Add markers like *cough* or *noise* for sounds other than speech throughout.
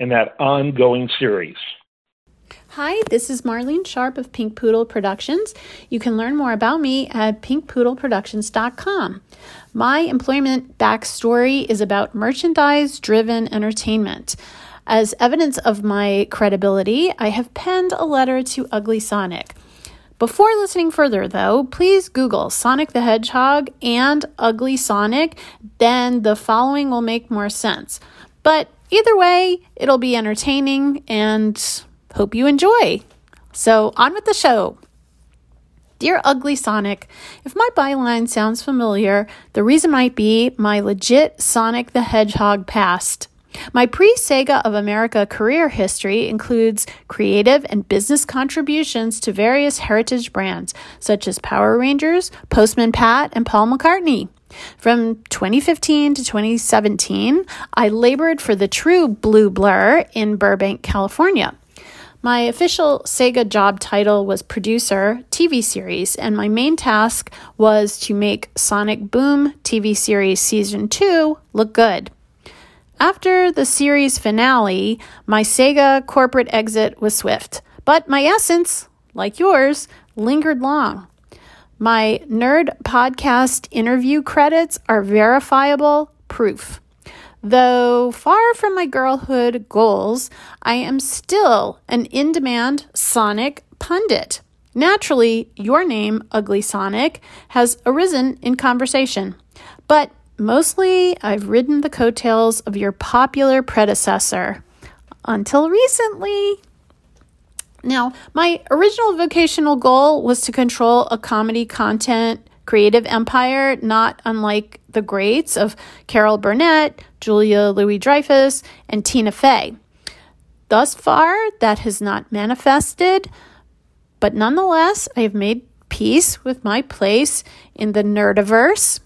in that ongoing series. Hi, this is Marlene Sharp of Pink Poodle Productions. You can learn more about me at pinkpoodleproductions.com. My employment backstory is about merchandise driven entertainment. As evidence of my credibility, I have penned a letter to Ugly Sonic. Before listening further, though, please Google Sonic the Hedgehog and Ugly Sonic, then the following will make more sense. But Either way, it'll be entertaining and hope you enjoy. So, on with the show. Dear Ugly Sonic, if my byline sounds familiar, the reason might be my legit Sonic the Hedgehog past. My pre Sega of America career history includes creative and business contributions to various heritage brands, such as Power Rangers, Postman Pat, and Paul McCartney. From 2015 to 2017, I labored for the true Blue Blur in Burbank, California. My official Sega job title was producer TV series, and my main task was to make Sonic Boom TV series season 2 look good. After the series finale, my Sega corporate exit was swift, but my essence, like yours, lingered long. My Nerd Podcast interview credits are verifiable proof. Though far from my girlhood goals, I am still an in demand Sonic pundit. Naturally, your name, Ugly Sonic, has arisen in conversation. But mostly, I've ridden the coattails of your popular predecessor. Until recently, now, my original vocational goal was to control a comedy content creative empire, not unlike the greats of Carol Burnett, Julia Louis Dreyfus, and Tina Fey. Thus far, that has not manifested, but nonetheless, I have made peace with my place in the nerdiverse.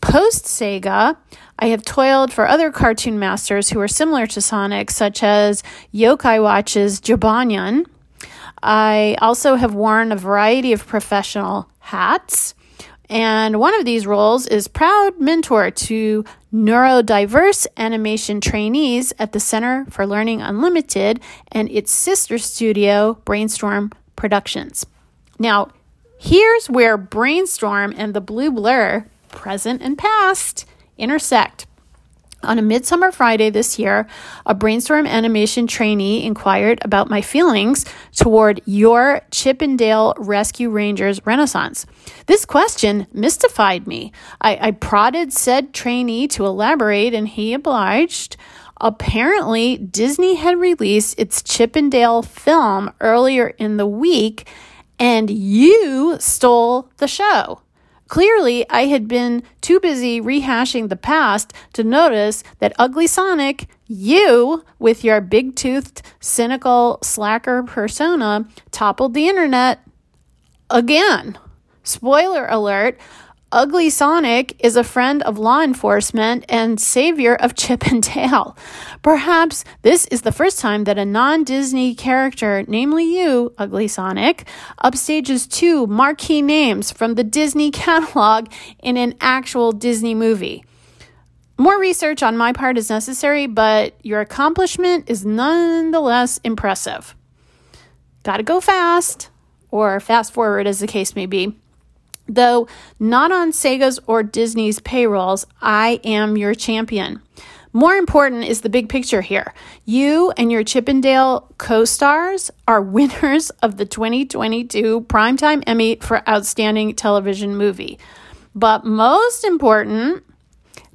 Post Sega, I have toiled for other cartoon masters who are similar to Sonic, such as Yokai Watch's Jibanyan I also have worn a variety of professional hats. And one of these roles is proud mentor to neurodiverse animation trainees at the Center for Learning Unlimited and its sister studio, Brainstorm Productions. Now, here's where Brainstorm and the Blue Blur, present and past, intersect. On a Midsummer Friday this year, a brainstorm animation trainee inquired about my feelings toward your Chip 'n Dale Rescue Rangers Renaissance. This question mystified me. I, I prodded said trainee to elaborate, and he obliged. Apparently, Disney had released its Chip 'n Dale film earlier in the week, and you stole the show. Clearly, I had been too busy rehashing the past to notice that Ugly Sonic, you, with your big toothed, cynical, slacker persona, toppled the internet again. Spoiler alert Ugly Sonic is a friend of law enforcement and savior of Chip and Dale. Perhaps this is the first time that a non Disney character, namely you, Ugly Sonic, upstages two marquee names from the Disney catalog in an actual Disney movie. More research on my part is necessary, but your accomplishment is nonetheless impressive. Gotta go fast, or fast forward as the case may be. Though not on Sega's or Disney's payrolls, I am your champion. More important is the big picture here. You and your Chip 'n Dale co stars are winners of the 2022 Primetime Emmy for Outstanding Television Movie. But most important,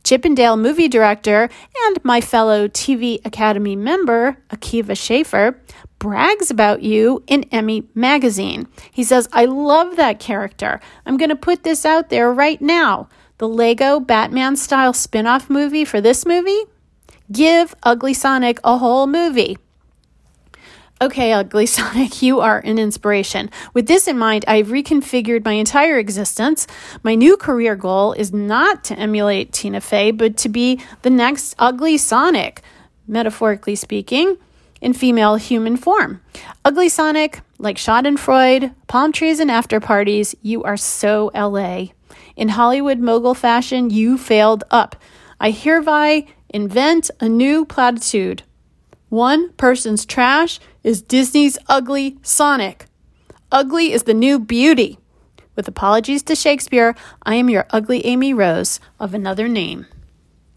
Chip 'n Dale movie director and my fellow TV Academy member, Akiva Schaffer, brags about you in Emmy Magazine. He says, I love that character. I'm going to put this out there right now. The Lego Batman style spin off movie for this movie? Give Ugly Sonic a whole movie. Okay, Ugly *laughs* Sonic, you are an inspiration. With this in mind, I've reconfigured my entire existence. My new career goal is not to emulate Tina Fey, but to be the next Ugly Sonic, metaphorically speaking, in female human form. Ugly Sonic, like Schadenfreude, palm trees, and after parties, you are so LA. In Hollywood mogul fashion, you failed up. I hereby invent a new platitude. One person's trash is Disney's ugly Sonic. Ugly is the new beauty. With apologies to Shakespeare, I am your ugly Amy Rose of another name.